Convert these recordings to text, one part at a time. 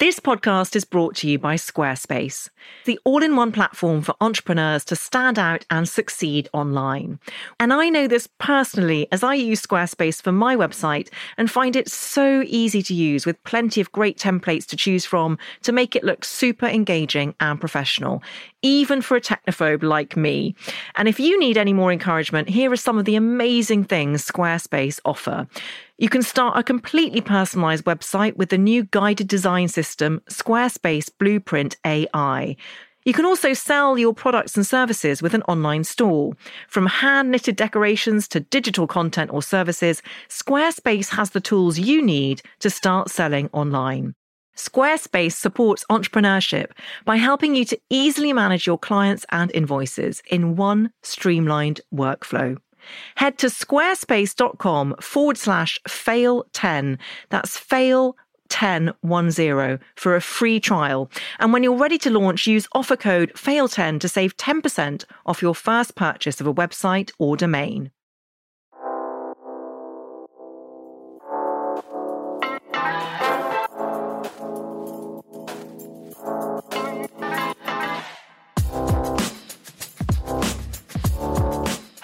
This podcast is brought to you by Squarespace, the all in one platform for entrepreneurs to stand out and succeed online. And I know this personally as I use Squarespace for my website and find it so easy to use with plenty of great templates to choose from to make it look super engaging and professional, even for a technophobe like me. And if you need any more encouragement, here are some of the amazing things Squarespace offer. You can start a completely personalized website with the new guided design system, Squarespace Blueprint AI. You can also sell your products and services with an online store. From hand knitted decorations to digital content or services, Squarespace has the tools you need to start selling online. Squarespace supports entrepreneurship by helping you to easily manage your clients and invoices in one streamlined workflow. Head to squarespace.com forward slash fail 10. That's fail 1010 for a free trial. And when you're ready to launch, use offer code FAIL10 to save 10% off your first purchase of a website or domain.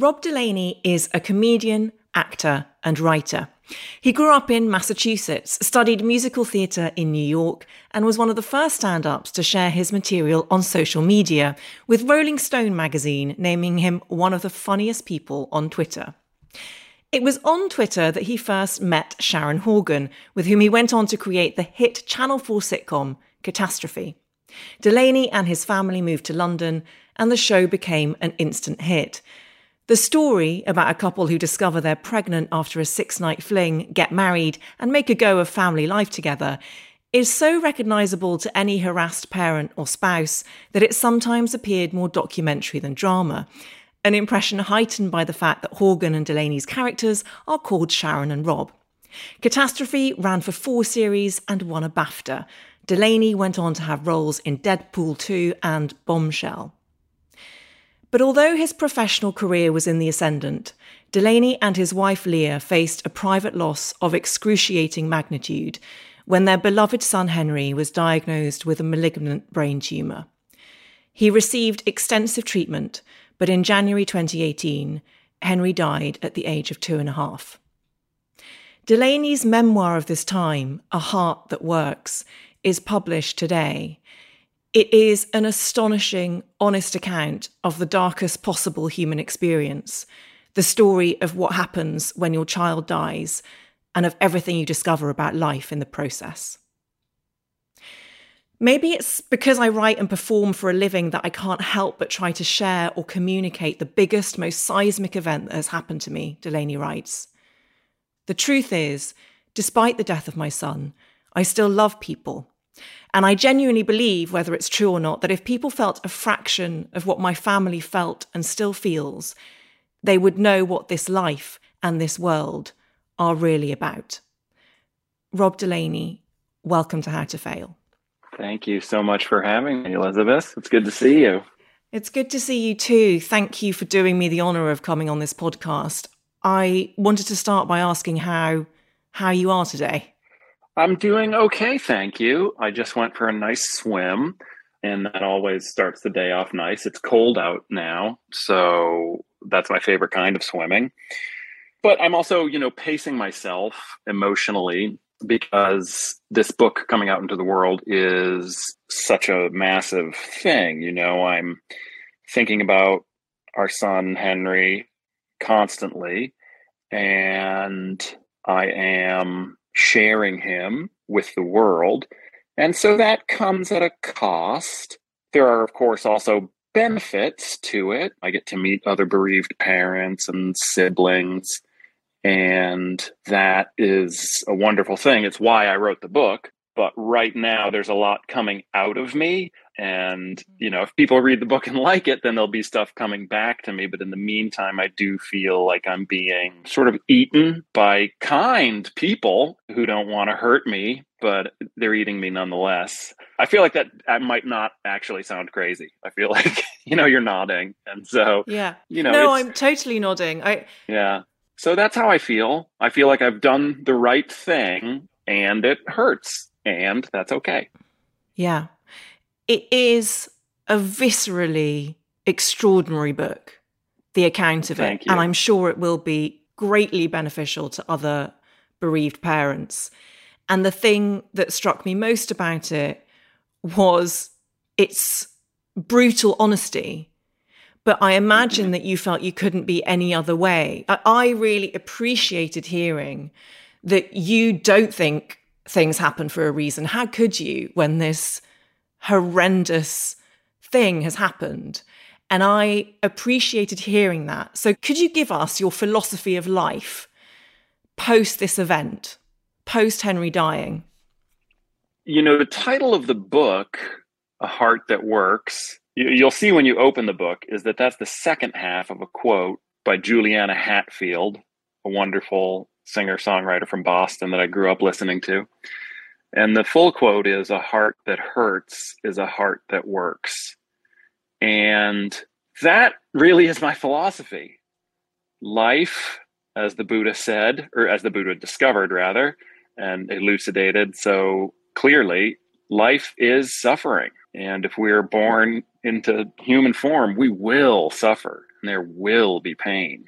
Rob Delaney is a comedian, actor, and writer. He grew up in Massachusetts, studied musical theatre in New York, and was one of the first stand ups to share his material on social media, with Rolling Stone magazine naming him one of the funniest people on Twitter. It was on Twitter that he first met Sharon Horgan, with whom he went on to create the hit Channel 4 sitcom Catastrophe. Delaney and his family moved to London, and the show became an instant hit. The story about a couple who discover they're pregnant after a six night fling, get married, and make a go of family life together is so recognisable to any harassed parent or spouse that it sometimes appeared more documentary than drama. An impression heightened by the fact that Horgan and Delaney's characters are called Sharon and Rob. Catastrophe ran for four series and won a BAFTA. Delaney went on to have roles in Deadpool 2 and Bombshell. But although his professional career was in the ascendant, Delaney and his wife Leah faced a private loss of excruciating magnitude when their beloved son Henry was diagnosed with a malignant brain tumour. He received extensive treatment, but in January 2018, Henry died at the age of two and a half. Delaney's memoir of this time, A Heart That Works, is published today it is an astonishing, honest account of the darkest possible human experience the story of what happens when your child dies and of everything you discover about life in the process. Maybe it's because I write and perform for a living that I can't help but try to share or communicate the biggest, most seismic event that has happened to me, Delaney writes. The truth is, despite the death of my son, I still love people and I genuinely believe, whether it's true or not, that if people felt a fraction of what my family felt and still feels, they would know what this life and this world are really about. Rob Delaney, welcome to How to Fail. Thank you so much for having me, Elizabeth. It's good to see you. It's good to see you too. Thank you for doing me the honor of coming on this podcast. I wanted to start by asking how how you are today. I'm doing okay, thank you. I just went for a nice swim, and that always starts the day off nice. It's cold out now, so that's my favorite kind of swimming. But I'm also, you know, pacing myself emotionally because this book coming out into the world is such a massive thing. You know, I'm thinking about our son Henry constantly, and I am sharing him with the world. And so that comes at a cost. There are, of course, also benefits to it. I get to meet other bereaved parents and siblings. And that is a wonderful thing. It's why I wrote the book. but right now there's a lot coming out of me and you know if people read the book and like it then there'll be stuff coming back to me. But in the meantime i do feel like i'm being sort of eaten by kind people who don't want to hurt me but they're eating me nonetheless. I feel like that, that might not actually sound crazy. I feel like you know you're nodding. And so yeah. you know no i'm totally nodding. I yeah. So that's how i feel. I feel like i've done the right thing and it hurts and that's okay. Yeah it is a viscerally extraordinary book, the account of it. And I'm sure it will be greatly beneficial to other bereaved parents. And the thing that struck me most about it was its brutal honesty. But I imagine that you felt you couldn't be any other way. I really appreciated hearing that you don't think things happen for a reason. How could you when this horrendous thing has happened. And I appreciated hearing that. So, could you give us your philosophy of life post this event, post Henry dying? You know, the title of the book, A Heart That Works, you'll see when you open the book, is that that's the second half of a quote by Juliana Hatfield, a wonderful singer songwriter from Boston that I grew up listening to. And the full quote is a heart that hurts is a heart that works. And that really is my philosophy. Life, as the Buddha said, or as the Buddha discovered rather, and elucidated so clearly, life is suffering. And if we are born into human form, we will suffer and there will be pain.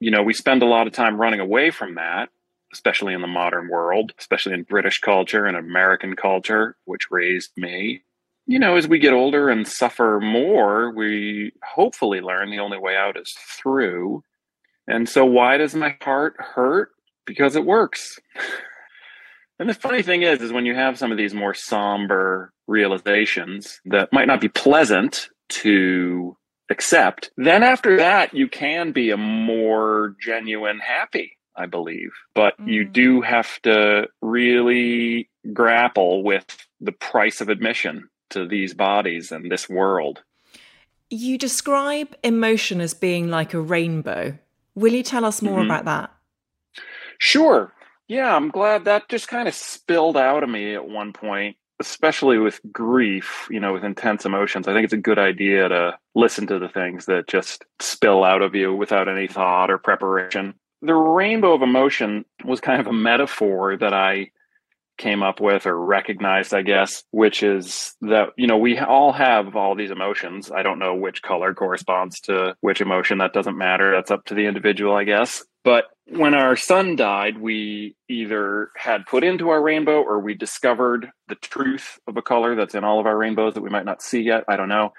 You know, we spend a lot of time running away from that especially in the modern world, especially in British culture and American culture, which raised me. You know, as we get older and suffer more, we hopefully learn the only way out is through. And so, why does my heart hurt? Because it works. and the funny thing is, is when you have some of these more somber realizations that might not be pleasant to accept, then after that, you can be a more genuine happy I believe. But mm. you do have to really grapple with the price of admission to these bodies and this world. You describe emotion as being like a rainbow. Will you tell us more mm-hmm. about that? Sure. Yeah, I'm glad that just kind of spilled out of me at one point, especially with grief, you know, with intense emotions. I think it's a good idea to listen to the things that just spill out of you without any thought or preparation the rainbow of emotion was kind of a metaphor that I came up with or recognized, I guess, which is that, you know, we all have all these emotions. I don't know which color corresponds to which emotion. That doesn't matter. That's up to the individual, I guess. But when our son died, we either had put into our rainbow or we discovered the truth of a color that's in all of our rainbows that we might not see yet. I don't know.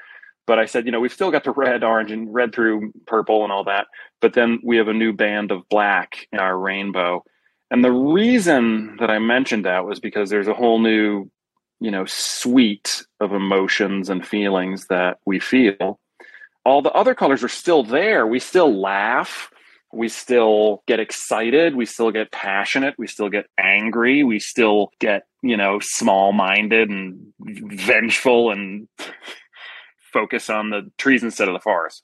But I said, you know, we've still got the red, orange, and red through purple and all that. But then we have a new band of black in our rainbow. And the reason that I mentioned that was because there's a whole new, you know, suite of emotions and feelings that we feel. All the other colors are still there. We still laugh. We still get excited. We still get passionate. We still get angry. We still get, you know, small minded and vengeful and focus on the trees instead of the forest.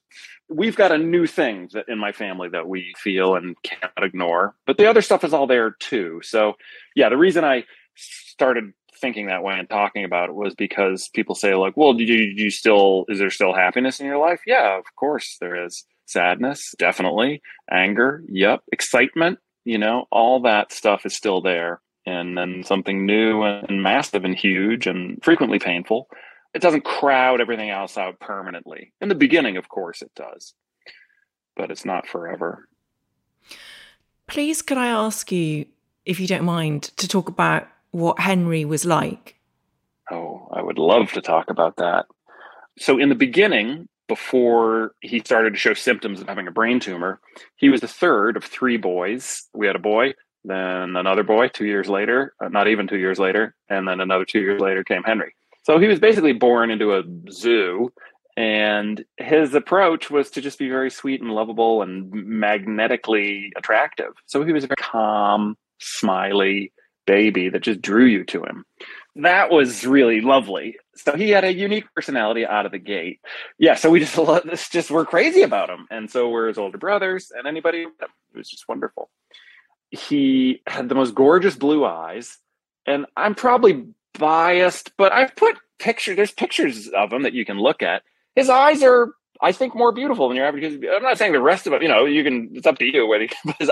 We've got a new thing that in my family that we feel and can't ignore, but the other stuff is all there too. So, yeah, the reason I started thinking that way and talking about it was because people say like, "Well, do you, do you still is there still happiness in your life?" Yeah, of course there is. Sadness, definitely. Anger, yep. Excitement, you know, all that stuff is still there. And then something new and massive and huge and frequently painful it doesn't crowd everything else out permanently. In the beginning, of course, it does, but it's not forever. Please, could I ask you, if you don't mind, to talk about what Henry was like? Oh, I would love to talk about that. So, in the beginning, before he started to show symptoms of having a brain tumor, he was the third of three boys. We had a boy, then another boy two years later, uh, not even two years later, and then another two years later came Henry. So he was basically born into a zoo, and his approach was to just be very sweet and lovable and magnetically attractive. So he was a very calm, smiley, baby that just drew you to him. That was really lovely. So he had a unique personality out of the gate. Yeah, so we just love this just we're crazy about him, and so we're his older brothers and anybody. It was just wonderful. He had the most gorgeous blue eyes, and I'm probably biased, but I've put pictures. There's pictures of him that you can look at. His eyes are I think more beautiful than your average. I'm not saying the rest of it, you know, you can, it's up to you but his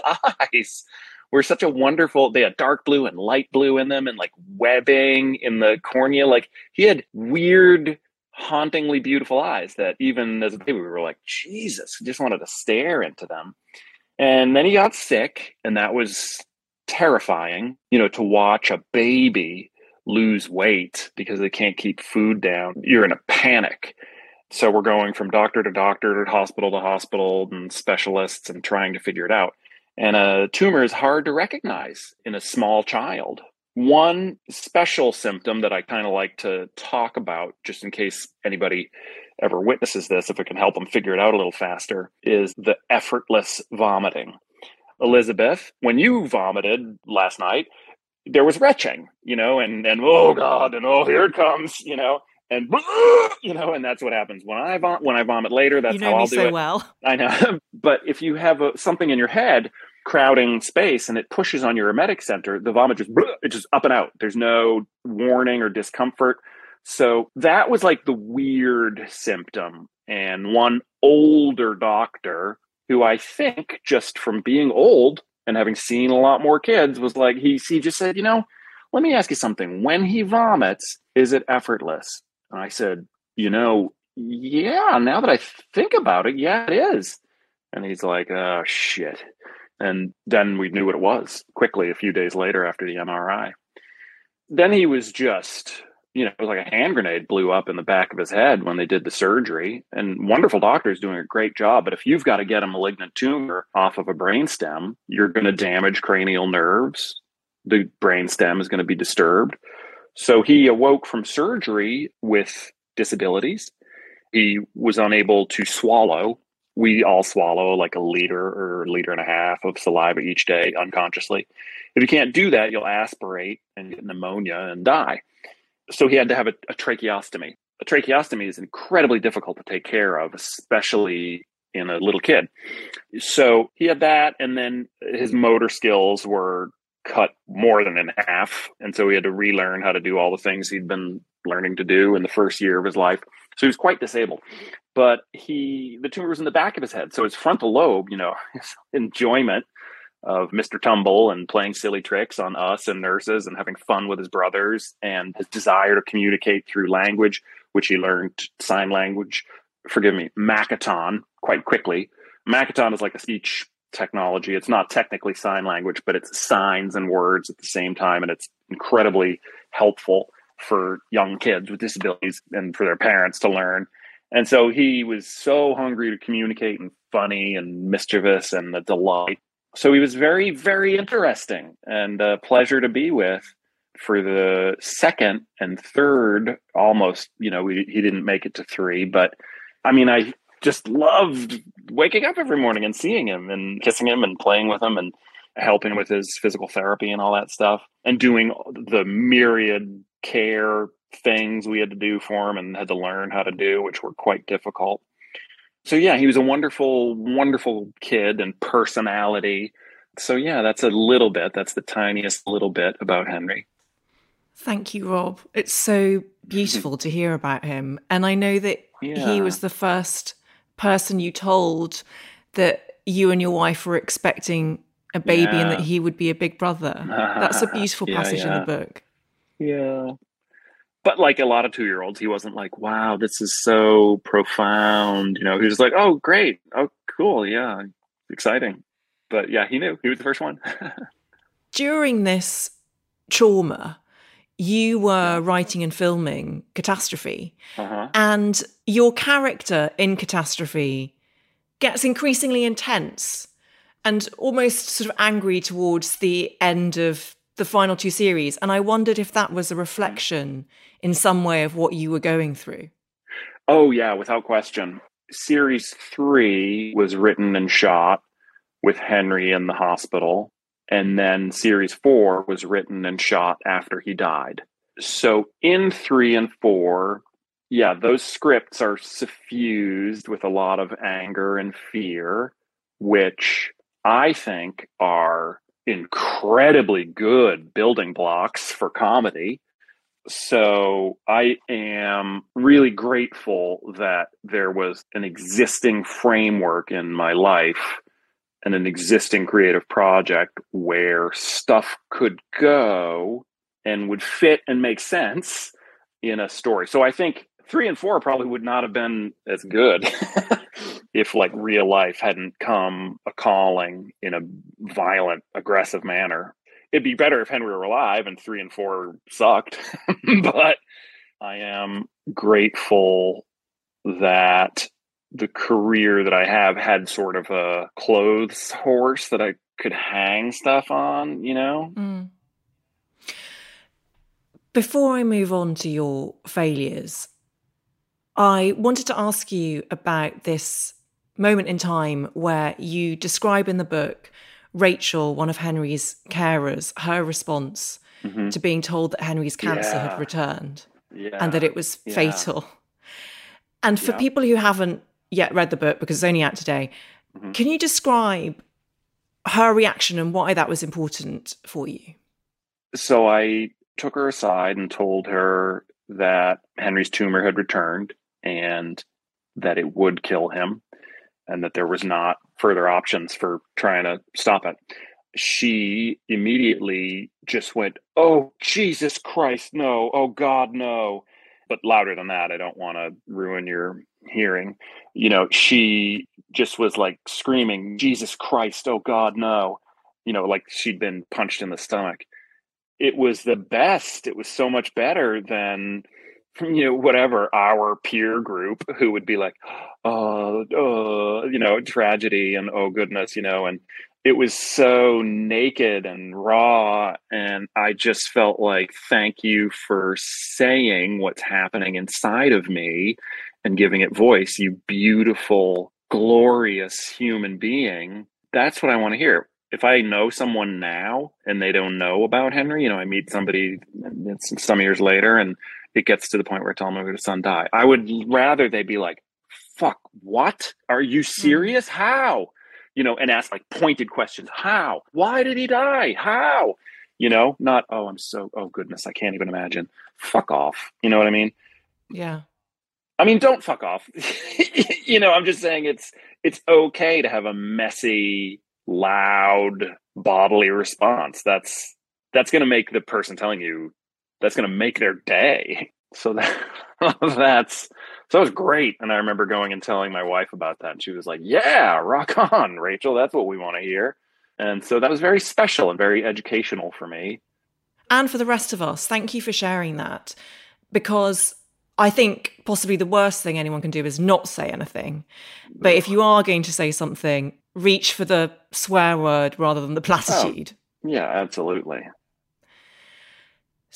eyes were such a wonderful, they had dark blue and light blue in them and like webbing in the cornea. Like he had weird, hauntingly beautiful eyes that even as a baby, we were like, Jesus, just wanted to stare into them. And then he got sick and that was terrifying, you know, to watch a baby lose weight because they can't keep food down. You're in a panic so we're going from doctor to doctor to hospital to hospital and specialists and trying to figure it out. And a tumor is hard to recognize in a small child. One special symptom that I kind of like to talk about, just in case anybody ever witnesses this, if it can help them figure it out a little faster, is the effortless vomiting. Elizabeth, when you vomited last night, there was retching, you know, and and oh god, and oh here it comes, you know, and you know, and that's what happens when I vom- when I vomit later. That's you know how I'll do so it. Well, I know, but if you have a, something in your head crowding space and it pushes on your emetic center, the vomit just it just up and out. There's no warning or discomfort. So that was like the weird symptom. And one older doctor who I think just from being old and having seen a lot more kids was like he he just said, you know, let me ask you something. When he vomits, is it effortless? And I said, You know, yeah, now that I think about it, yeah, it is. And he's like, Oh, shit. And then we knew what it was quickly a few days later after the MRI. Then he was just, you know, it was like a hand grenade blew up in the back of his head when they did the surgery. And wonderful doctors doing a great job. But if you've got to get a malignant tumor off of a brainstem, you're going to damage cranial nerves. The brainstem is going to be disturbed. So he awoke from surgery with disabilities. He was unable to swallow. We all swallow like a liter or a liter and a half of saliva each day unconsciously. If you can't do that, you'll aspirate and get pneumonia and die. So he had to have a, a tracheostomy. A tracheostomy is incredibly difficult to take care of, especially in a little kid. So he had that, and then his motor skills were cut more than in half. And so he had to relearn how to do all the things he'd been learning to do in the first year of his life. So he was quite disabled. But he the tumor was in the back of his head. So his frontal lobe, you know, enjoyment of Mr. Tumble and playing silly tricks on us and nurses and having fun with his brothers and his desire to communicate through language, which he learned sign language, forgive me, Makaton quite quickly. Makaton is like a speech technology. It's not technically sign language, but it's signs and words at the same time. And it's incredibly helpful for young kids with disabilities and for their parents to learn. And so he was so hungry to communicate and funny and mischievous and a delight. So he was very, very interesting and a pleasure to be with for the second and third almost you know we, he didn't make it to three but i mean i just loved waking up every morning and seeing him and kissing him and playing with him and helping with his physical therapy and all that stuff and doing the myriad care things we had to do for him and had to learn how to do which were quite difficult so yeah he was a wonderful wonderful kid and personality so yeah that's a little bit that's the tiniest little bit about henry thank you rob it's so beautiful mm-hmm. to hear about him and i know that yeah. he was the first person you told that you and your wife were expecting a baby yeah. and that he would be a big brother. That's a beautiful yeah, passage in the book. Yeah. But like a lot of two year olds, he wasn't like, wow, this is so profound. You know, he was like, oh, great. Oh, cool. Yeah. Exciting. But yeah, he knew he was the first one. During this trauma, you were writing and filming Catastrophe, uh-huh. and your character in Catastrophe gets increasingly intense and almost sort of angry towards the end of the final two series. And I wondered if that was a reflection in some way of what you were going through. Oh, yeah, without question. Series three was written and shot with Henry in the hospital And then series four was written and shot after he died. So in three and four, yeah, those scripts are suffused with a lot of anger and fear, which I think are incredibly good building blocks for comedy. So I am really grateful that there was an existing framework in my life and an existing creative project where stuff could go and would fit and make sense in a story. So I think three and four probably would not have been as good if like real life hadn't come a calling in a violent, aggressive manner. It'd be better if Henry were alive and three and four sucked. but I am grateful that the career that I have had sort of a clothes horse that I could hang stuff on, you know? Mm. Before I move on to your failures, I wanted to ask you about this moment in time where you describe in the book Rachel, one of Henry's carers, her response mm-hmm. to being told that Henry's cancer yeah. had returned yeah. and that it was yeah. fatal. And for people who haven't yet read the book because it's only out today, mm-hmm. can you describe her reaction and why that was important for you? So I took her aside and told her that Henry's tumor had returned and that it would kill him and that there was not further options for trying to stop it. She immediately just went, Oh, Jesus Christ, no. Oh, God, no. But louder than that, I don't want to ruin your hearing. You know, she just was like screaming, Jesus Christ, oh, God, no. You know, like she'd been punched in the stomach. It was the best. It was so much better than you know whatever our peer group who would be like oh, oh you know tragedy and oh goodness you know and it was so naked and raw and i just felt like thank you for saying what's happening inside of me and giving it voice you beautiful glorious human being. That's what i want to hear. If I know someone now and they don't know about Henry, you know, I meet somebody uh, some years later and it gets to the point where I tell them I'm going to son die. I would rather they be like, fuck, what? Are you hmm. serious? How? You know, and ask like pointed questions. How? Why did he die? How? You know, not, oh, I'm so, oh goodness, I can't even imagine. Fuck off. You know what I mean? Yeah. I mean, don't fuck off. you know, I'm just saying it's it's okay to have a messy, loud, bodily response. That's that's going to make the person telling you that's going to make their day. So that that's so was great. And I remember going and telling my wife about that. And she was like, Yeah, rock on, Rachel. That's what we want to hear. And so that was very special and very educational for me. And for the rest of us, thank you for sharing that. Because I think possibly the worst thing anyone can do is not say anything. But if you are going to say something, reach for the swear word rather than the platitude. Oh, yeah, absolutely.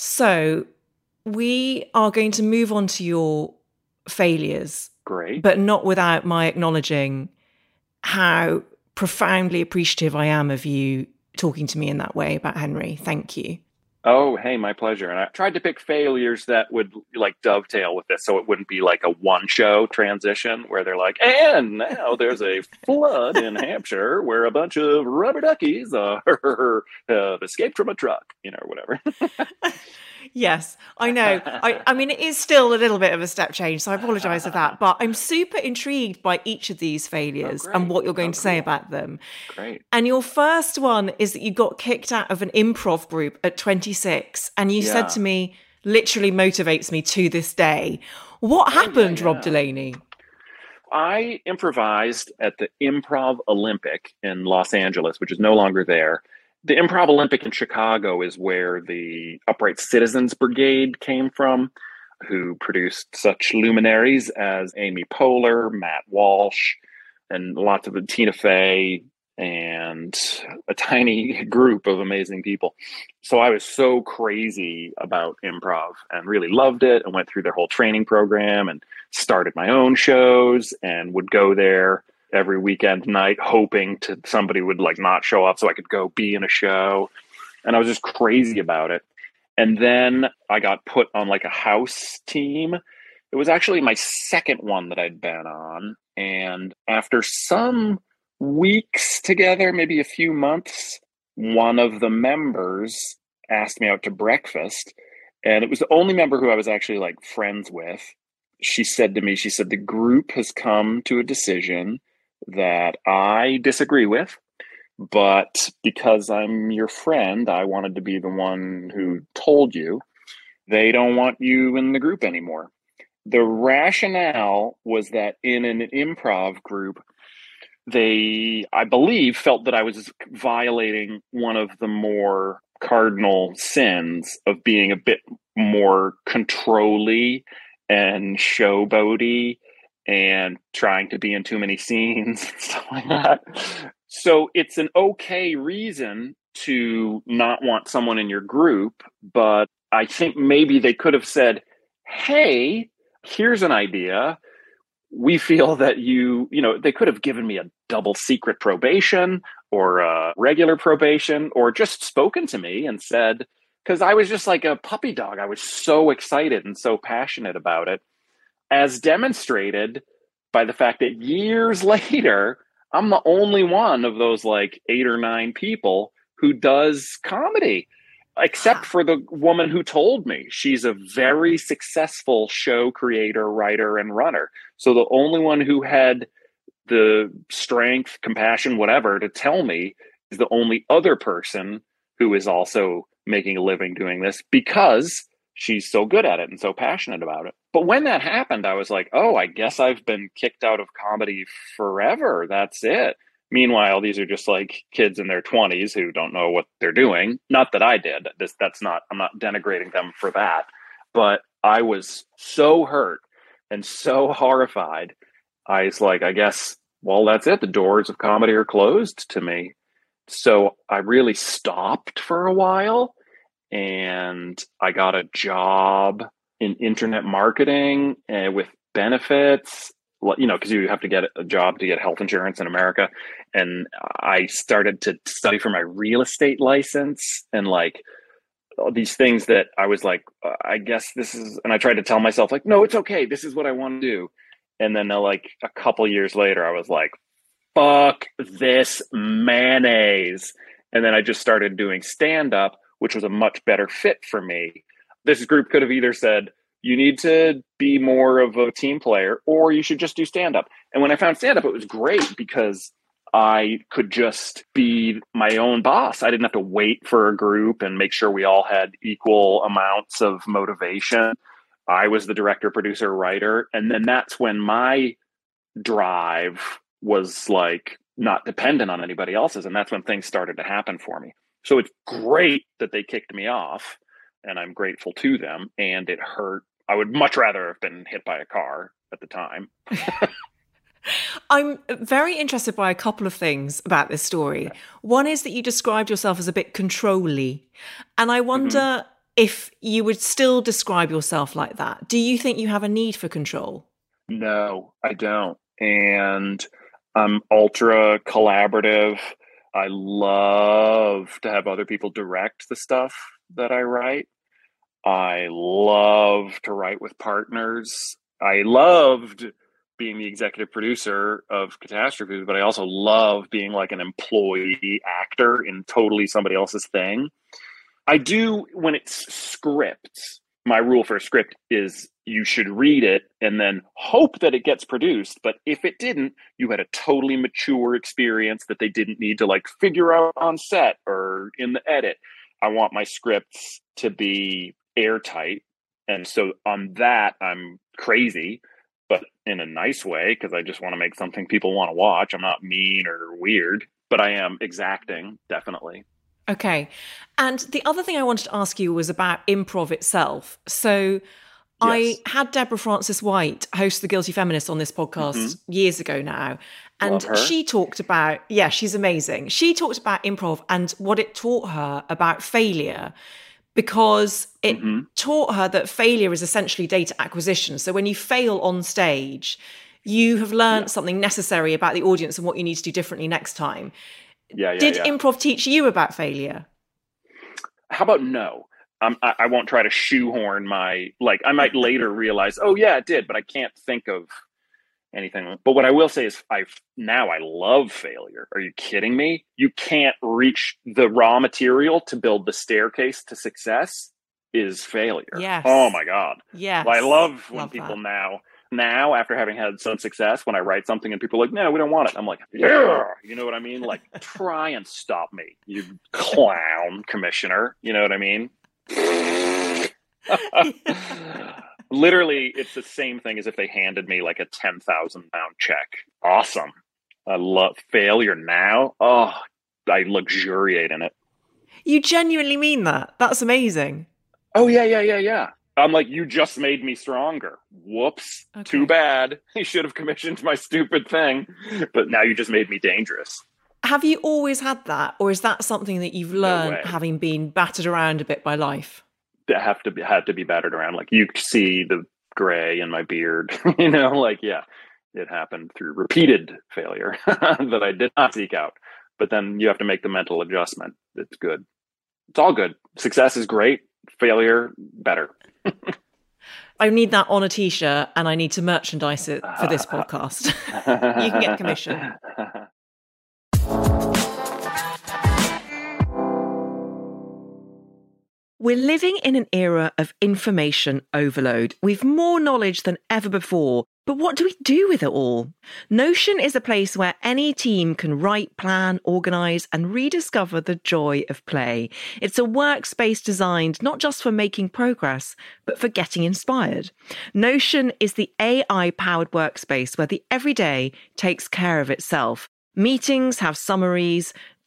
So we are going to move on to your failures. Great. But not without my acknowledging how profoundly appreciative I am of you talking to me in that way about Henry. Thank you. Oh, hey, my pleasure. And I tried to pick failures that would like dovetail with this so it wouldn't be like a one show transition where they're like, and now there's a flood in Hampshire where a bunch of rubber duckies are, have escaped from a truck, you know, whatever. Yes, I know. I, I mean, it is still a little bit of a step change, so I apologize for that. But I'm super intrigued by each of these oh, failures oh, and what you're going oh, to say about them. Great. And your first one is that you got kicked out of an improv group at 26, and you yeah. said to me, literally motivates me to this day. What oh, happened, yeah, yeah. Rob Delaney? I improvised at the Improv Olympic in Los Angeles, which is no longer there the Improv Olympic in Chicago is where the Upright Citizens Brigade came from, who produced such luminaries as Amy Poehler, Matt Walsh, and lots of Tina Fey, and a tiny group of amazing people. So I was so crazy about improv and really loved it and went through their whole training program and started my own shows and would go there every weekend night, hoping to somebody would like not show up so I could go be in a show. And I was just crazy mm-hmm. about it. And then I got put on like a house team. It was actually my second one that I'd been on. And after some weeks together, maybe a few months, one of the members asked me out to breakfast. And it was the only member who I was actually like friends with. She said to me, she said, the group has come to a decision that I disagree with. But because I'm your friend, I wanted to be the one who told you they don't want you in the group anymore. The rationale was that in an improv group, they, I believe, felt that I was violating one of the more cardinal sins of being a bit more controlly and showboaty and trying to be in too many scenes and stuff like that. So it's an okay reason to not want someone in your group, but I think maybe they could have said, "Hey, here's an idea we feel that you, you know, they could have given me a double secret probation or a regular probation or just spoken to me and said, because I was just like a puppy dog. I was so excited and so passionate about it, as demonstrated by the fact that years later, I'm the only one of those like eight or nine people who does comedy except for the woman who told me she's a very successful show creator, writer, and runner. So the only one who had the strength, compassion, whatever to tell me is the only other person who is also making a living doing this because she's so good at it and so passionate about it. But when that happened, I was like, oh, I guess I've been kicked out of comedy forever. That's it. Meanwhile, these are just like kids in their 20s who don't know what they're doing. Not that I did. This that's not I'm not denigrating them for that, but I was so hurt and so horrified. I was like, I guess well, that's it. The doors of comedy are closed to me. So I really stopped for a while and I got a job in internet marketing uh, with benefits you know, because you have to get a job to get health insurance in America. And I started to study for my real estate license and like these things that I was like, uh, I guess this is, and I tried to tell myself, like, no, it's okay. This is what I want to do. And then, uh, like, a couple years later, I was like, fuck this mayonnaise. And then I just started doing stand up, which was a much better fit for me. This group could have either said, you need to be more of a team player or you should just do stand up. And when I found stand up, it was great because I could just be my own boss. I didn't have to wait for a group and make sure we all had equal amounts of motivation. I was the director, producer, writer. And then that's when my drive was like not dependent on anybody else's. And that's when things started to happen for me. So it's great that they kicked me off and I'm grateful to them. And it hurt I would much rather have been hit by a car at the time. I'm very interested by a couple of things about this story. One is that you described yourself as a bit controlly. And I wonder mm-hmm. if you would still describe yourself like that. Do you think you have a need for control? No, I don't. And I'm ultra collaborative. I love to have other people direct the stuff that I write. I love to write with partners. I loved being the executive producer of Catastrophes, but I also love being like an employee actor in totally somebody else's thing. I do when it's scripts. My rule for a script is you should read it and then hope that it gets produced. But if it didn't, you had a totally mature experience that they didn't need to like figure out on set or in the edit. I want my scripts to be airtight. And so on that, I'm crazy, but in a nice way because I just want to make something people want to watch. I'm not mean or weird, but I am exacting, definitely. Okay. And the other thing I wanted to ask you was about improv itself. So Yes. I had Deborah Frances-White host The Guilty Feminist on this podcast mm-hmm. years ago now. And she talked about, yeah, she's amazing. She talked about improv and what it taught her about failure because it mm-hmm. taught her that failure is essentially data acquisition. So when you fail on stage, you have learned yeah. something necessary about the audience and what you need to do differently next time. Yeah, yeah Did yeah. improv teach you about failure? How about no? Um, I, I won't try to shoehorn my like. I might later realize, oh yeah, it did, but I can't think of anything. But what I will say is, I now I love failure. Are you kidding me? You can't reach the raw material to build the staircase to success. Is failure? Yes. Oh my god. Yeah. Well, I love when Love people that. now now after having had some success when I write something and people are like, no, we don't want it. I'm like, yeah, you know what I mean? Like, try and stop me, you clown commissioner. You know what I mean? Literally, it's the same thing as if they handed me like a 10,000 pound check. Awesome. I love failure now. Oh, I luxuriate in it. You genuinely mean that? That's amazing. Oh, yeah, yeah, yeah, yeah. I'm like, you just made me stronger. Whoops. Okay. Too bad. You should have commissioned my stupid thing. But now you just made me dangerous. Have you always had that, or is that something that you've learned way. having been battered around a bit by life? That have to be had to be battered around. Like you see the gray in my beard, you know, like yeah, it happened through repeated failure that I did not seek out. But then you have to make the mental adjustment. It's good. It's all good. Success is great. Failure better. I need that on a t-shirt, and I need to merchandise it for this uh, uh, podcast. you can get commission. We're living in an era of information overload. We've more knowledge than ever before. But what do we do with it all? Notion is a place where any team can write, plan, organize, and rediscover the joy of play. It's a workspace designed not just for making progress, but for getting inspired. Notion is the AI powered workspace where the everyday takes care of itself. Meetings have summaries,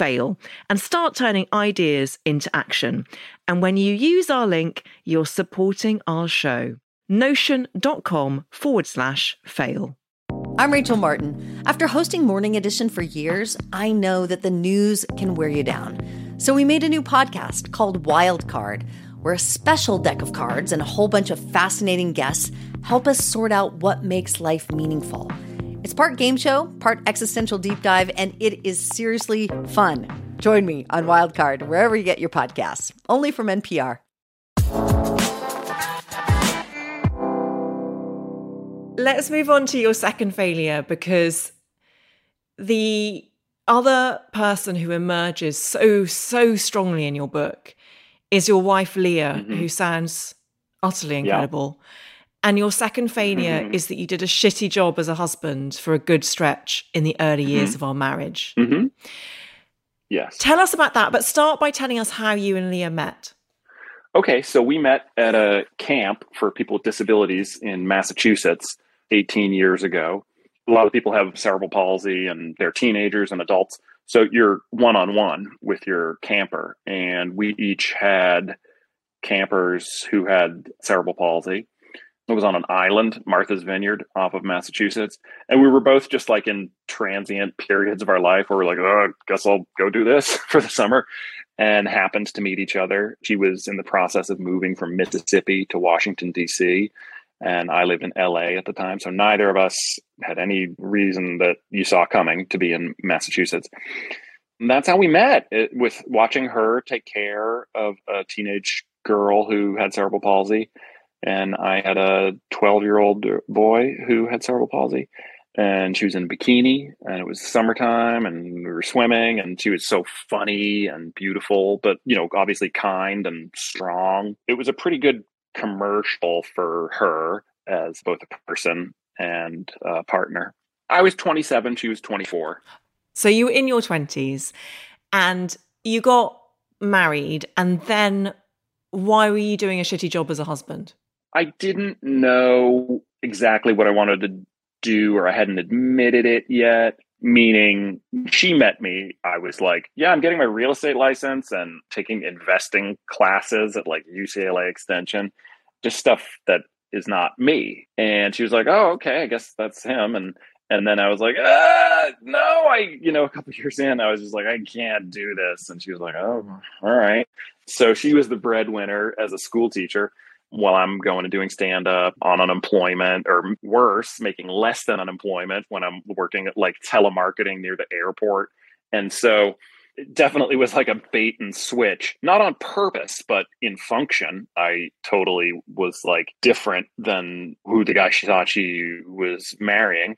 fail and start turning ideas into action. And when you use our link, you're supporting our show. Notion.com forward slash fail. I'm Rachel Martin. After hosting Morning Edition for years, I know that the news can wear you down. So we made a new podcast called Wild Card, where a special deck of cards and a whole bunch of fascinating guests help us sort out what makes life meaningful. It's part game show, part existential deep dive, and it is seriously fun. Join me on Wildcard wherever you get your podcasts, only from NPR. Let's move on to your second failure because the other person who emerges so, so strongly in your book is your wife, Leah, Mhm. who sounds utterly Yeah. And your second failure Mhm. is that you did a shitty job as a husband for a good stretch in the early years of our marriage. hmm Yes. Tell us about that, but start by telling us how you and Leah met. Okay, so we met at a camp for people with disabilities in Massachusetts 18 years ago. A lot of people have cerebral palsy and they're teenagers and adults. So you're one on one with your camper. And we each had campers who had cerebral palsy. It was on an island, Martha's Vineyard, off of Massachusetts. And we were both just like in transient periods of our life where we're like, oh, guess I'll go do this for the summer and happened to meet each other. She was in the process of moving from Mississippi to Washington, D.C., and I lived in LA at the time. So neither of us had any reason that you saw coming to be in Massachusetts. And that's how we met it, with watching her take care of a teenage girl who had cerebral palsy. And I had a 12 year old boy who had cerebral palsy and she was in bikini and it was summertime and we were swimming and she was so funny and beautiful but you know obviously kind and strong. It was a pretty good commercial for her as both a person and a partner. I was 27 she was 24 So you were in your 20s and you got married, and then why were you doing a shitty job as a husband? I didn't know exactly what i wanted to do or i hadn't admitted it yet meaning she met me. I was like yeah i'm getting my real estate license and taking investing classes at like ucla extension just stuff that is not me. And she was like oh okay i guess that's him. And and then i was like ah, no i you know a couple years in i was just like i can't do this. And she was like oh all right. So she was the breadwinner as a school teacher while I'm going and doing stand up on unemployment or worse, making less than unemployment when I'm working at like telemarketing near the airport. And so it definitely was like a bait and switch, not on purpose, but in function. I totally was like different than who the guy she thought she was marrying.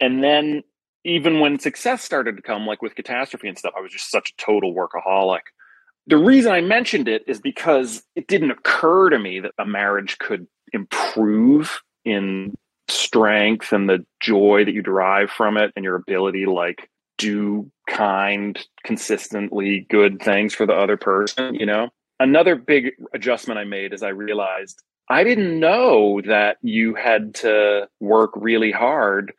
And then even when success started to come, like with catastrophe and stuff, I was just such a total workaholic the reason I mentioned it is because it didn't occur to me that a marriage could improve in strength and the joy that you derive from it and your ability to like do kind, consistently good things for the other person, you know? Another big adjustment I made is I realized I didn't know that you had to work really hard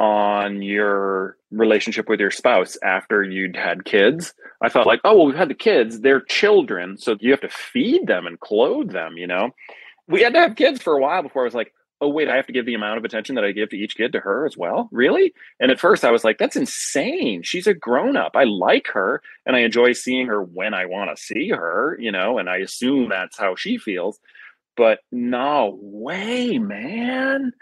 on your relationship with your spouse after you'd had kids. I thought like, oh well, we've had the kids, they're children, so you have to feed them and clothe them, you know. We had to have kids for a while before I was like, oh wait, I have to give the amount of attention that I give to each kid to her as well? Really? And at first I was like, that's insane. She's a grown up. I like her and I enjoy seeing her when I want to see her, you know, and I assume that's how she feels. But no way, man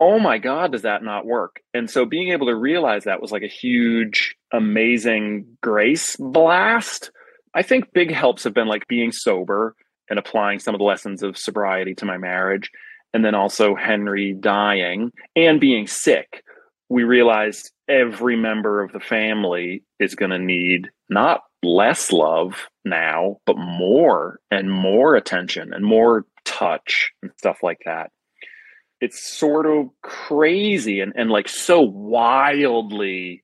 oh my God, does that not work? And so being able to realize that was like a huge, amazing grace blast. I think big helps have been like being sober and applying some of the lessons of sobriety to my marriage. And then also Henry dying and being sick. We realized every member of the family is going to need not less love now, but more and more attention and more touch and stuff like that it's sort of crazy and, and like so wildly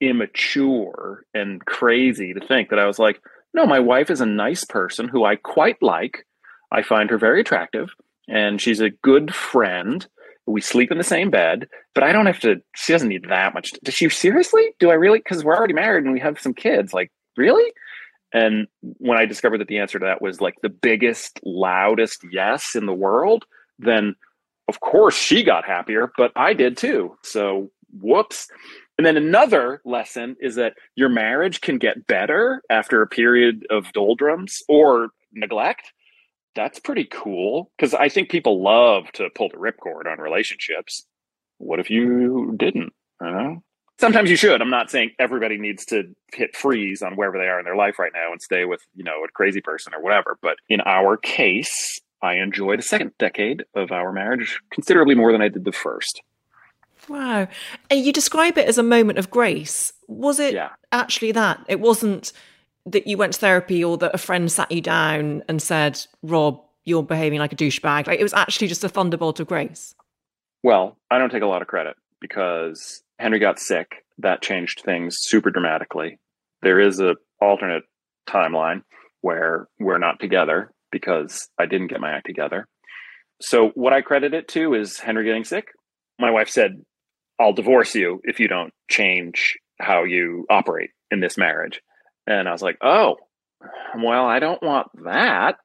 immature and crazy to think that I was like, no, my wife is a nice person who I quite like. I find her very attractive and she's a good friend. We sleep in the same bed, but I don't have to, she doesn't need that much. Does she seriously? Do I really? Because we're already married and we have some kids. Like, really? And when I discovered that the answer to that was like the biggest, loudest yes in the world, then of course she got happier, but I did too. So whoops. And then another lesson is that your marriage can get better after a period of doldrums or neglect. That's pretty cool because I think people love to pull the ripcord on relationships. What if you didn't? Sometimes you should. I'm not saying everybody needs to hit freeze on wherever they are in their life right now and stay with, you know, a crazy person or whatever. But in our case, I enjoy the second decade of our marriage considerably more than I did the first. Wow. And you describe it as a moment of grace. Was it yeah. actually that? It wasn't that you went to therapy or that a friend sat you down and said, Rob, you're behaving like a douchebag. Like it was actually just a thunderbolt of grace. Well, I don't take a lot of credit because Henry got sick. That changed things super dramatically. There is a alternate timeline where we're not together because I didn't get my act together. So what I credit it to is Henry getting sick. My wife said, I'll divorce you if you don't change how you operate in this marriage. And I was like, oh, well, I don't want that.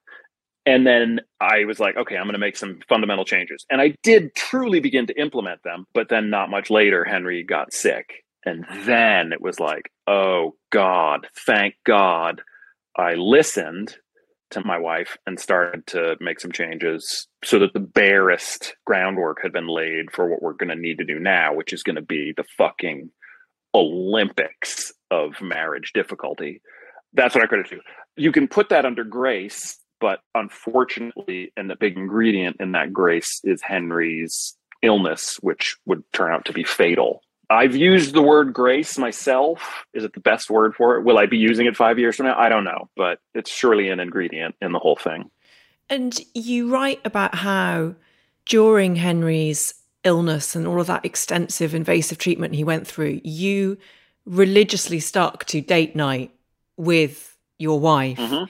And then I was like, okay, I'm going to make some fundamental changes. And I did truly begin to implement them. But then not much later, Henry got sick. And then it was like, oh God, thank God I listened to my wife and started to make some changes so that the barest groundwork had been laid for what we're going to need to do now, which is going to be the fucking Olympics of marriage difficulty. That's what I credit to. You can put that under grace, but unfortunately, and the big ingredient in that grace is Henry's illness, which would turn out to be fatal I've used the word grace myself. Is it the best word for it? Will I be using it five years from now? I don't know, but it's surely an ingredient in the whole thing. And you write about how during Henry's illness and all of that extensive invasive treatment he went through, you religiously stuck to date night with your wife. Mm-hmm.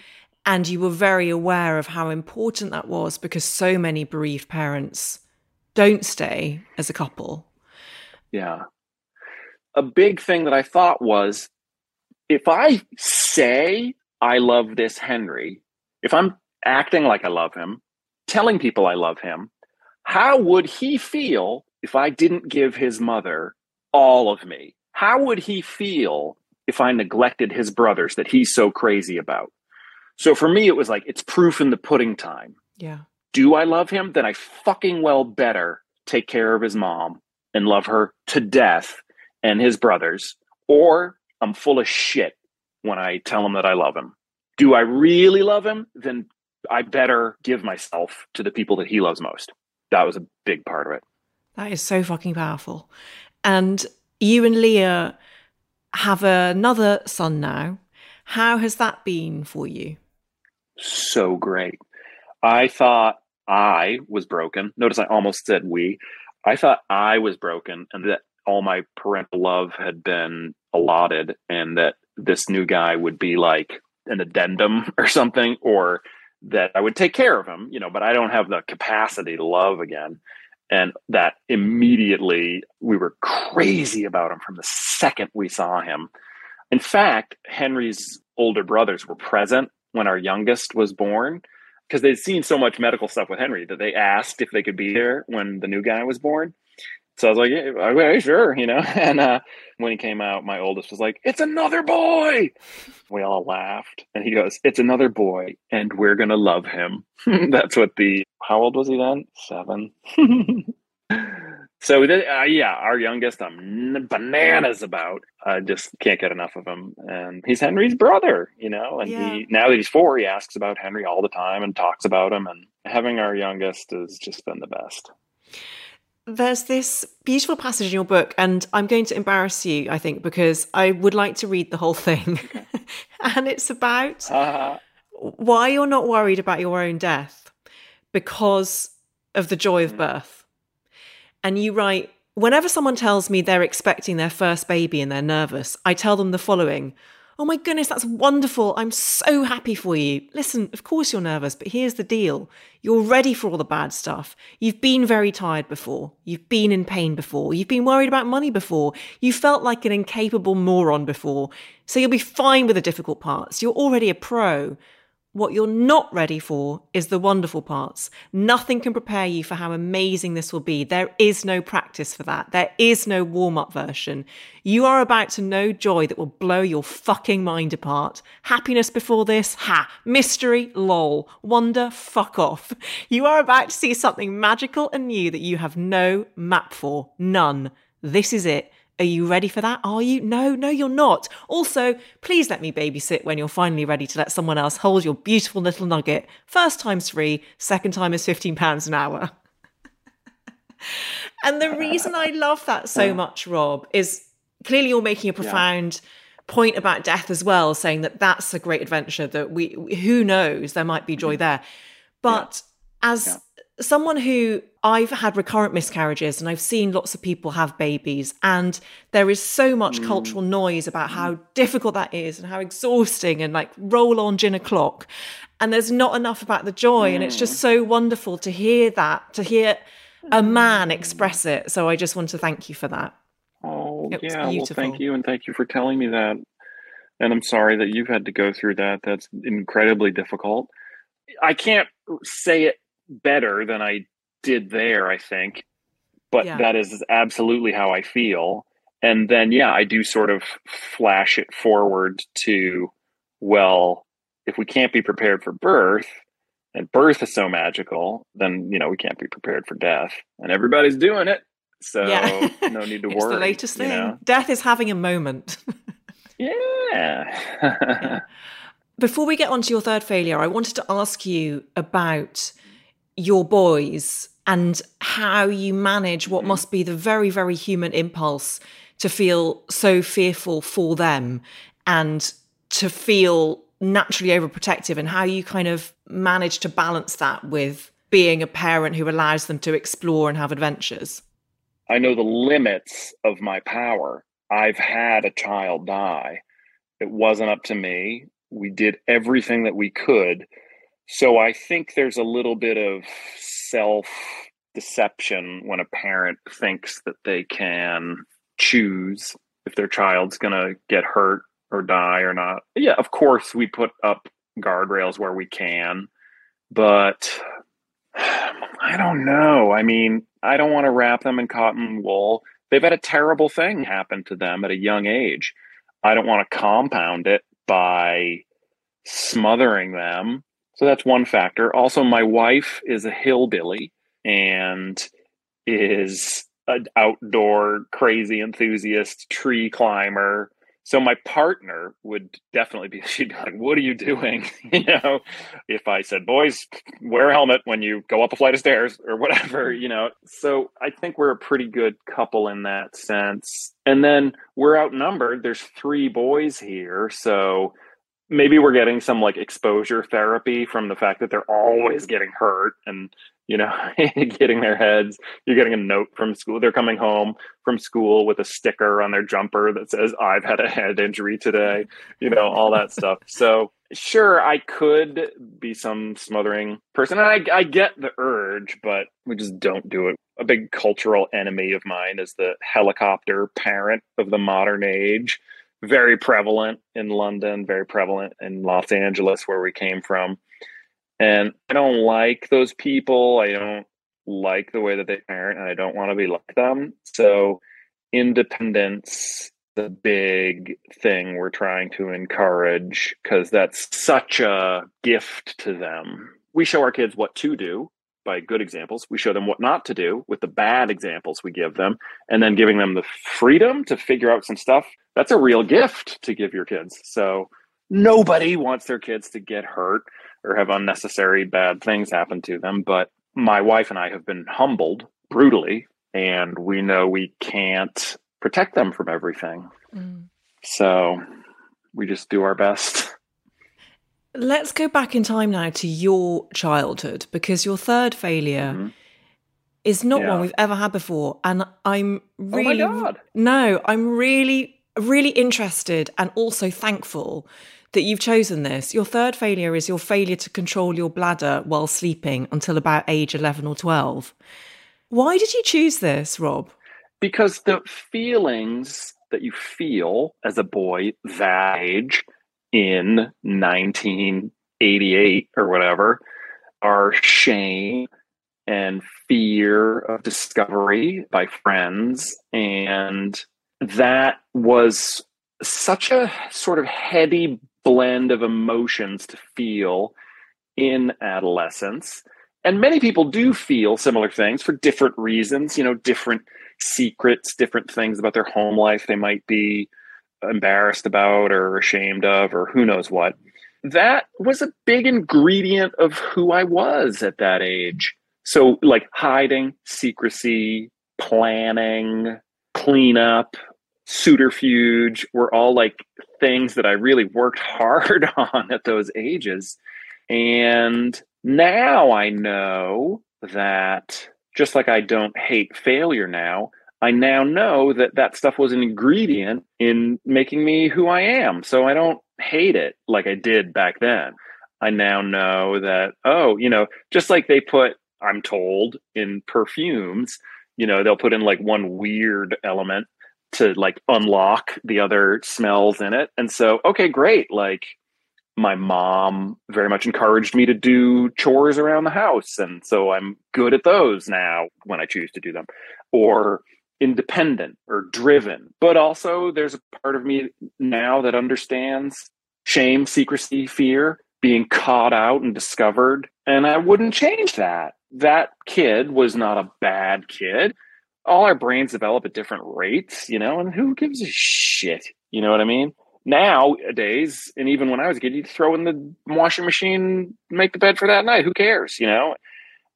And you were very aware of how important that was because so many bereaved parents don't stay as a couple. Yeah a big thing that I thought was if I say I love this Henry, if I'm acting like I love him, telling people I love him, how would he feel if I didn't give his mother all of me? How would he feel if I neglected his brothers that he's so crazy about? So for me, it was like, it's proof in the pudding time. Yeah. Do I love him? Then I fucking well better take care of his mom and love her to death and his brothers, or I'm full of shit when I tell him that I love him. Do I really love him? Then I better give myself to the people that he loves most. That was a big part of it. That is so fucking powerful. And you and Leah have another son now. How has that been for you? So great. I thought I was broken. Notice I almost said we. I thought I was broken and that all my parental love had been allotted and that this new guy would be like an addendum or something or that I would take care of him, you know, but I don't have the capacity to love again. And that immediately we were crazy about him from the second we saw him. In fact, Henry's older brothers were present when our youngest was born because they'd seen so much medical stuff with Henry that they asked if they could be there when the new guy was born. So I was like, yeah, okay, sure, you know. And uh, when he came out, my oldest was like, "It's another boy." We all laughed, and he goes, "It's another boy, and we're gonna love him." That's what the. How old was he then? Seven. so uh, yeah, our youngest, I'm bananas about. I just can't get enough of him, and he's Henry's brother, you know. And yeah. he now that he's four, he asks about Henry all the time and talks about him. And having our youngest has just been the best there's this beautiful passage in your book, and I'm going to embarrass you, I think, because I would like to read the whole thing. and it's about uh-huh. why you're not worried about your own death because of the joy of mm. birth. And you write, whenever someone tells me they're expecting their first baby and they're nervous, I tell them the following Oh my goodness, that's wonderful. I'm so happy for you. Listen, of course you're nervous, but here's the deal. You're ready for all the bad stuff. You've been very tired before. You've been in pain before. You've been worried about money before. You felt like an incapable moron before. So you'll be fine with the difficult parts. You're already a pro. What you're not ready for is the wonderful parts. Nothing can prepare you for how amazing this will be. There is no practice for that. There is no warm up version. You are about to know joy that will blow your fucking mind apart. Happiness before this? Ha. Mystery? Lol. Wonder? Fuck off. You are about to see something magical and new that you have no map for. None. This is it. Are you ready for that? Are you? No, no, you're not. Also, please let me babysit when you're finally ready to let someone else hold your beautiful little nugget. First time's free, second time is £15 an hour. and the reason I love that so much, Rob, is clearly you're making a profound yeah. point about death as well, saying that that's a great adventure, that we, who knows, there might be joy mm-hmm. there. But yeah. as yeah someone who I've had recurrent miscarriages and I've seen lots of people have babies, and there is so much mm. cultural noise about how mm. difficult that is and how exhausting and like roll on gin o'clock. And there's not enough about the joy. Mm. And it's just mm. so wonderful to hear that, to hear a man express it. So I just want to thank you for that. Oh, yeah. Well, thank you. And thank you for telling me that. And I'm sorry that you've had to go through that. That's incredibly difficult. I can't say it better than I did there, I think. But yeah. that is absolutely how I feel. And then, yeah, I do sort of flash it forward to, well, if we can't be prepared for birth, and birth is so magical, then, you know, we can't be prepared for death. And everybody's doing it. So yeah. no need to worry. the latest thing. Know? Death is having a moment. yeah. yeah. Before we get on to your third failure, I wanted to ask you about your boys and how you manage what must be the very, very human impulse to feel so fearful for them and to feel naturally overprotective and how you kind of manage to balance that with being a parent who allows them to explore and have adventures? I know the limits of my power. I've had a child die. It wasn't up to me. We did everything that we could so I think there's a little bit of self deception when a parent thinks that they can choose if their child's going to get hurt or die or not. Yeah, of course, we put up guardrails where we can, but I don't know. I mean, I don't want to wrap them in cotton wool. They've had a terrible thing happen to them at a young age. I don't want to compound it by smothering them. So that's one factor. Also, my wife is a hillbilly and is an outdoor crazy enthusiast tree climber. So my partner would definitely be she'd be like what are you doing? You know if i said boys wear a helmet when you go up a flight of stairs or whatever you know. So i think we're a pretty good couple in that sense. And then we're outnumbered. There's three boys here. So maybe we're getting some like exposure therapy from the fact that they're always getting hurt and you know, getting their heads. You're getting a note from school. They're coming home from school with a sticker on their jumper that says, I've had a head injury today, you know, all that stuff. So, sure, I could be some smothering person. And I, I get the urge, but we just don't do it. A big cultural enemy of mine is the helicopter parent of the modern age. Very prevalent in London, very prevalent in Los Angeles, where we came from and I don't like those people. I don't like the way that they parent, and I don't want to be like them. So, independence, the big thing we're trying to encourage, because that's such a gift to them. We show our kids what to do by good examples. We show them what not to do with the bad examples we give them, and then giving them the freedom to figure out some stuff. That's a real gift to give your kids. So, nobody wants their kids to get hurt or have unnecessary bad things happen to them. But my wife and I have been humbled brutally, and we know we can't protect them from everything. Mm. So we just do our best. Let's go back in time now to your childhood because your third failure mm-hmm. is not yeah. one we've ever had before. And I'm really, oh no, I'm really, really interested and also thankful that you've chosen this. Your third failure is your failure to control your bladder while sleeping until about age 11 or 12. Why did you choose this, Rob? Because the feelings that you feel as a boy that age in 1988 or whatever are shame and fear of discovery by friends. And that was such a sort of heady blend of emotions to feel in adolescence. And many people do feel similar things for different reasons, you know, different secrets, different things about their home life they might be embarrassed about or ashamed of, or who knows what. That was a big ingredient of who I was at that age. So, like hiding, secrecy, planning, cleanup, Suiterfuge were all like things that I really worked hard on at those ages. And now I know that just like I don't hate failure now, I now know that that stuff was an ingredient in making me who I am. So I don't hate it like I did back then. I now know that, oh, you know, just like they put, I'm told, in perfumes, you know, they'll put in like one weird element to like unlock the other smells in it. And so, okay, great. Like my mom very much encouraged me to do chores around the house. And so I'm good at those now when I choose to do them. Or independent or driven. But also, there's a part of me now that understands shame, secrecy, fear, being caught out and discovered. And I wouldn't change that. That kid was not a bad kid all our brains develop at different rates, you know, and who gives a shit? You know what I mean? Nowadays, and even when I was a kid, you'd throw in the washing machine, make the bed for that night. Who cares, you know?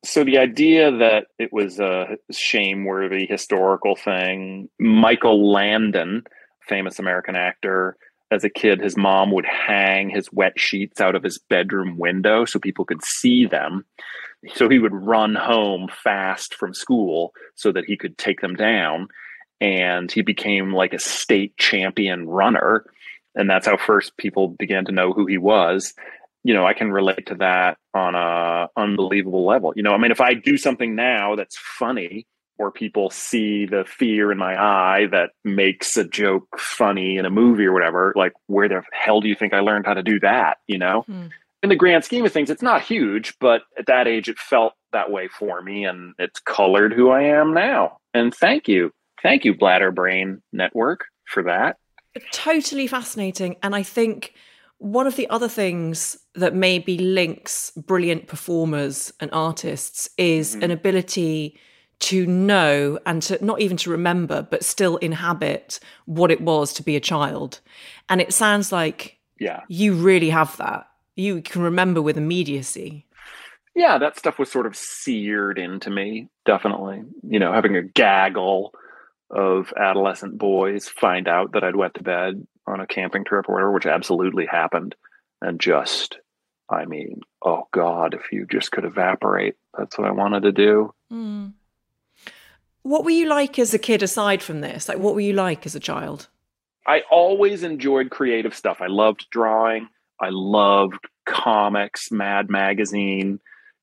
So the idea that it was a shame-worthy historical thing, Michael Landon, famous American actor, as a kid, his mom would hang his wet sheets out of his bedroom window so people could see them. So he would run home fast from school so that he could take them down. And he became like a state champion runner. And that's how first people began to know who he was you know i can relate to that on a unbelievable level you know i mean if i do something now that's funny or people see the fear in my eye that makes a joke funny in a movie or whatever, like where the hell do you think I learned how to do that? You know? Hmm. In the grand scheme of things, it's not huge, but at that age, it felt that way for me and it's colored who I am now. And thank you. Thank you, Bladder Brain Network, for that. Totally fascinating. And I think one of the other things that maybe links brilliant performers and artists is mm-hmm. an ability to know and to not even to remember, but still inhabit what it was to be a child. And it sounds like yeah. you really have that. You can remember with immediacy. Yeah, that stuff was sort of seared into me, definitely. You know, having a gaggle of adolescent boys find out that I'd wet the bed on a camping trip or whatever, which absolutely happened. And just, I mean, oh God, if you just could evaporate, that's what I wanted to do. Mm. What were you like as a kid aside from this? Like, what were you like as a child? I always enjoyed creative stuff. I loved drawing. I loved comics, Mad Magazine,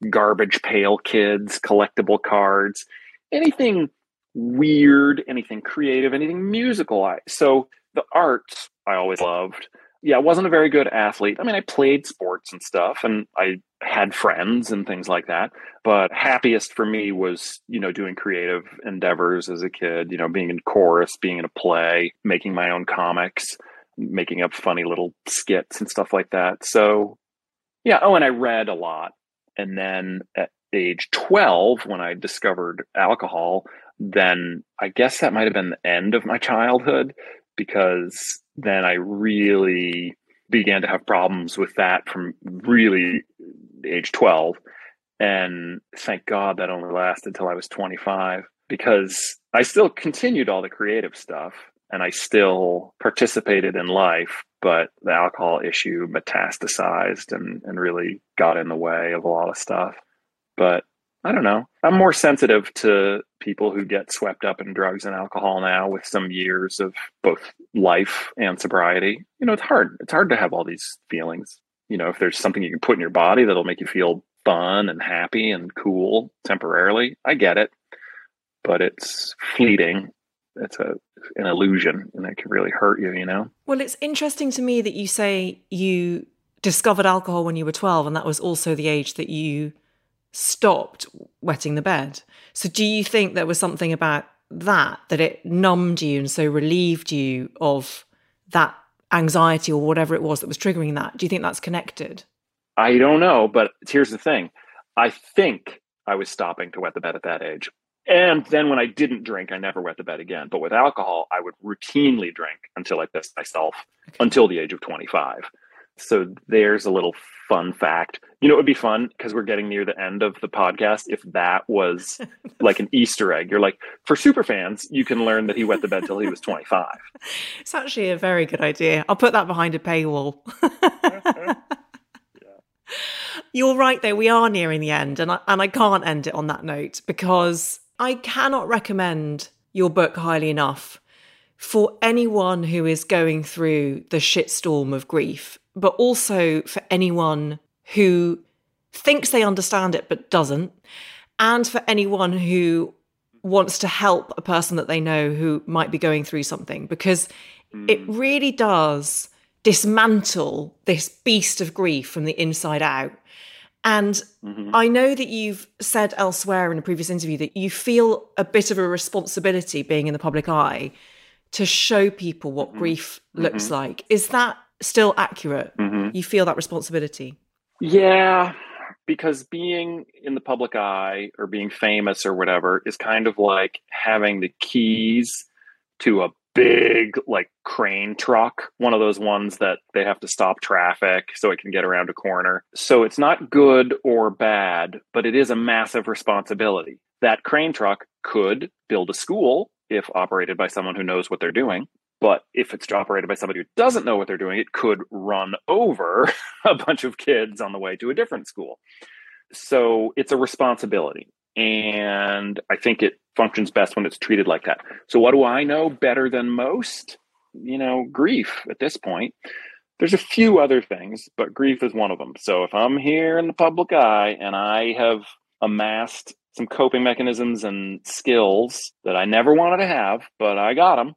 Garbage Pail Kids, collectible cards, anything weird, anything creative, anything musical. So the arts I always loved yeah, I wasn't a very good athlete. I mean, I played sports and stuff and I had friends and things like that. But happiest for me was, you know, doing creative endeavors as a kid, you know, being in chorus, being in a play, making my own comics, making up funny little skits and stuff like that. So, yeah. Oh, and I read a lot. And then at age 12, when I discovered alcohol, then I guess that might have been the end of my childhood because then I really began to have problems with that from really age 12. And thank God that only lasted until I was 25 because I still continued all the creative stuff and I still participated in life, but the alcohol issue metastasized and, and really got in the way of a lot of stuff. But I don't know. I'm more sensitive to people who get swept up in drugs and alcohol now with some years of both life and sobriety. You know, it's hard. It's hard to have all these feelings. You know, if there's something you can put in your body that'll make you feel fun and happy and cool temporarily, I get it. But it's fleeting. It's a an illusion and it can really hurt you, you know? Well, it's interesting to me that you say you discovered alcohol when you were 12 and that was also the age that you stopped wetting the bed. So do you think there was something about that that it numbed you and so relieved you of that anxiety or whatever it was that was triggering that? Do you think that's connected? I don't know, but here's the thing. I think I was stopping to wet the bed at that age. And then when I didn't drink, I never wet the bed again. But with alcohol, I would routinely drink until I pissed myself okay. until the age of 25. So there's a little fun fact. You know, it would be fun because we're getting near the end of the podcast. If that was like an Easter egg, you're like, for super fans, you can learn that he wet the bed till he was 25. It's actually a very good idea. I'll put that behind a paywall. yeah. You're right, though. We are nearing the end, and I, and I can't end it on that note because I cannot recommend your book highly enough for anyone who is going through the shitstorm of grief but also for anyone who thinks they understand it but doesn't, and for anyone who wants to help a person that they know who might be going through something, because mm. it really does dismantle this beast of grief from the inside out. And mm-hmm. I know that you've said elsewhere in a previous interview that you feel a bit of a responsibility being in the public eye to show people what mm-hmm. grief looks mm-hmm. like. Is that still accurate? Mm-hmm. You feel that responsibility? Yeah, because being in the public eye or being famous or whatever is kind of like having the keys to a big like crane truck, one of those ones that they have to stop traffic so it can get around a corner. So it's not good or bad, but it is a massive responsibility. That crane truck could build a school if operated by someone who knows what they're doing. But if it's operated by somebody who doesn't know what they're doing, it could run over a bunch of kids on the way to a different school. So it's a responsibility. And I think it functions best when it's treated like that. So, what do I know better than most? You know, grief at this point. There's a few other things, but grief is one of them. So, if I'm here in the public eye and I have amassed some coping mechanisms and skills that I never wanted to have, but I got them,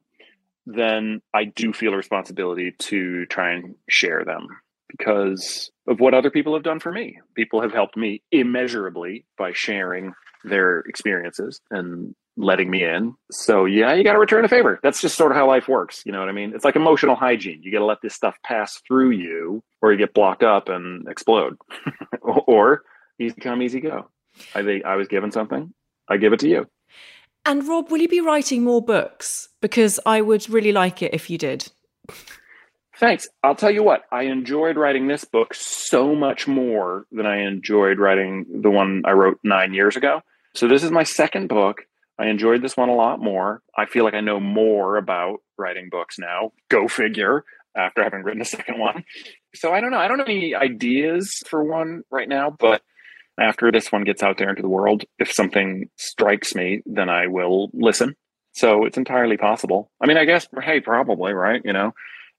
then I do feel a responsibility to try and share them because of what other people have done for me. People have helped me immeasurably by sharing their experiences and letting me in. So yeah, you got to return a favor. That's just sort of how life works. You know what I mean? It's like emotional hygiene. You got to let this stuff pass through you, or you get blocked up and explode, or easy come, easy go. I think I was given something. I give it to you. And Rob, will you be writing more books? Because I would really like it if you did. Thanks. I'll tell you what, I enjoyed writing this book so much more than I enjoyed writing the one I wrote nine years ago. So, this is my second book. I enjoyed this one a lot more. I feel like I know more about writing books now. Go figure, after having written a second one. So, I don't know. I don't have any ideas for one right now, but after this one gets out there into the world, if something strikes me, then I will listen. So, it's entirely possible. I mean, I guess, hey, probably, right? You know,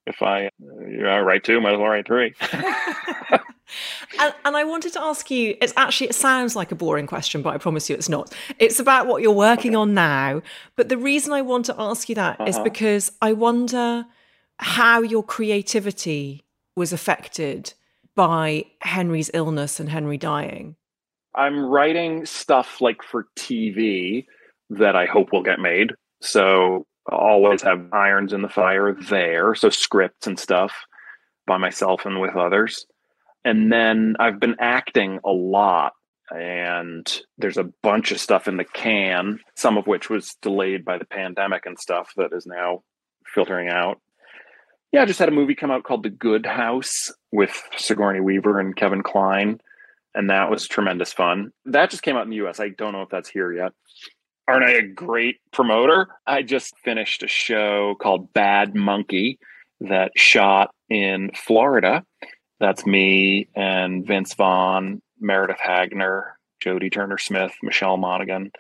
if I write two, might as well write three. and, and, I wanted to ask you it's actually, it sounds like a boring question, but I promise you it's not. It's about what you're working okay. on now. But the reason I want to ask you that uh-huh. is because I wonder how your creativity was affected by Henry's illness and Henry dying. I'm writing stuff like for TV that I hope will get made. So always have irons in the fire there. So scripts and stuff by myself and with others. And then I've been acting a lot and there's a bunch of stuff in the can, some of which was delayed by the pandemic and stuff that is now filtering out. Yeah, I just had a movie come out called The Good House with Sigourney Weaver and Kevin Kline, and that was tremendous fun. That just came out in the US. I don't know if that's here yet aren't I a great promoter? I just finished a show called Bad Monkey that shot in Florida. That's me and Vince Vaughn, Meredith Hagner, Jodie Turner Smith, Michelle Monaghan.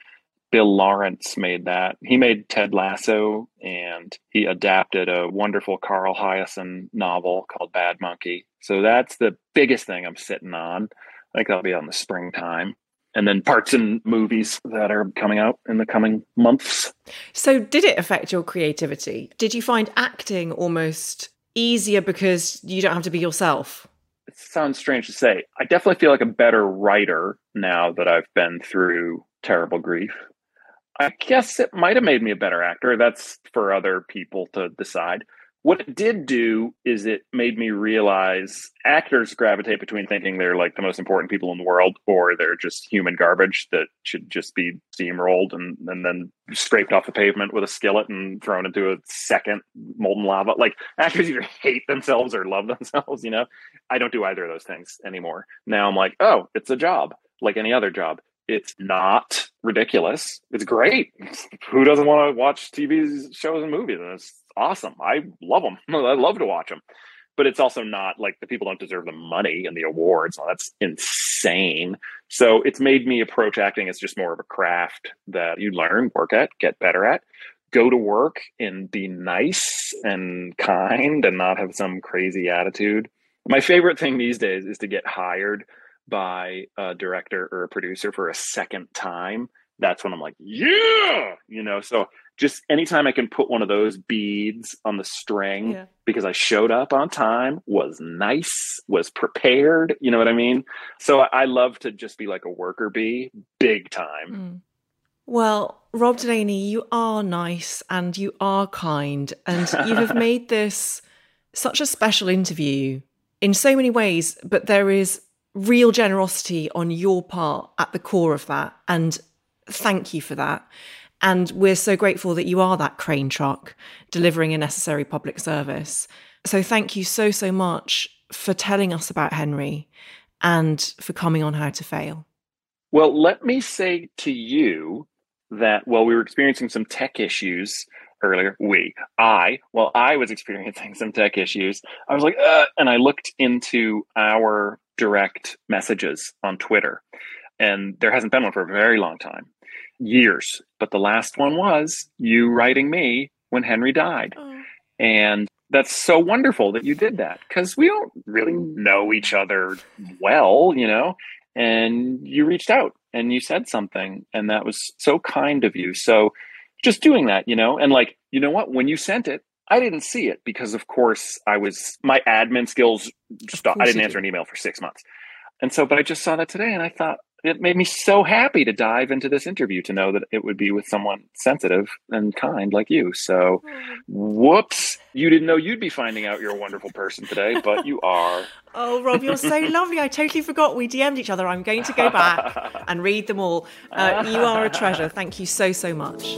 Bill Lawrence made that. He made Ted Lasso and he adapted a wonderful Carl Hiaasen novel called Bad Monkey. So that's the biggest thing I'm sitting on. I think that'll be on the springtime and then parts in movies that are coming out in the coming months. So, did it affect your creativity? Did you find acting almost easier because you don't have to be yourself? It sounds strange to say. I definitely feel like a better writer now that I've been through terrible grief. I guess it might have made me a better actor. That's for other people to decide. What it did do is it made me realize actors gravitate between thinking they're like the most important people in the world or they're just human garbage that should just be steamrolled and, and then scraped off the pavement with a skillet and thrown into a second molten lava. Like actors either hate themselves or love themselves, you know? I don't do either of those things anymore. Now I'm like, oh, it's a job like any other job. It's not ridiculous. It's great. Who doesn't want to watch TV shows and movies? And it's awesome. I love them. I love to watch them. But it's also not like the people don't deserve the money and the awards. that's insane. So it's made me approach acting as just more of a craft that you learn, work at, get better at, go to work and be nice and kind and not have some crazy attitude. My favorite thing these days is to get hired by a director or a producer for a second time. That's when I'm like, yeah, you know. So just anytime I can put one of those beads on the string yeah. because I showed up on time, was nice, was prepared, you know what I mean? So I love to just be like a worker bee, big time. Mm. Well, Rob Delaney, you are nice and you are kind, and you have made this such a special interview in so many ways, but there is real generosity on your part at the core of that. And thank you for that. And we're so grateful that you are that crane truck delivering a necessary public service. So thank you so, so much for telling us about Henry and for coming on How to Fail. Well, let me say to you that while we were experiencing some tech issues earlier, we, I, well, I was experiencing some tech issues. I was like, and I looked into our direct messages on Twitter, and there hasn't been one for a very long time years. But the last one was you writing me when Henry died. Oh. And that's so wonderful that you did that because we don't really know each other well, you know? and you reached out and you said something and that was so kind of you so just doing that you know and like you know what when you sent it i didn't see it because of course i was my admin skills just i didn't answer an email for six months and so but i just saw that today and i thought it made me so happy to dive into this interview to know that it would be with someone sensitive and kind like you. So, whoops, you didn't know you'd be finding out you're a wonderful person today, but you are. oh, Rob, you're so lovely. I totally forgot we DM'd each other. I'm going to go back and read them all. Uh, you are a treasure. Thank you so, so much.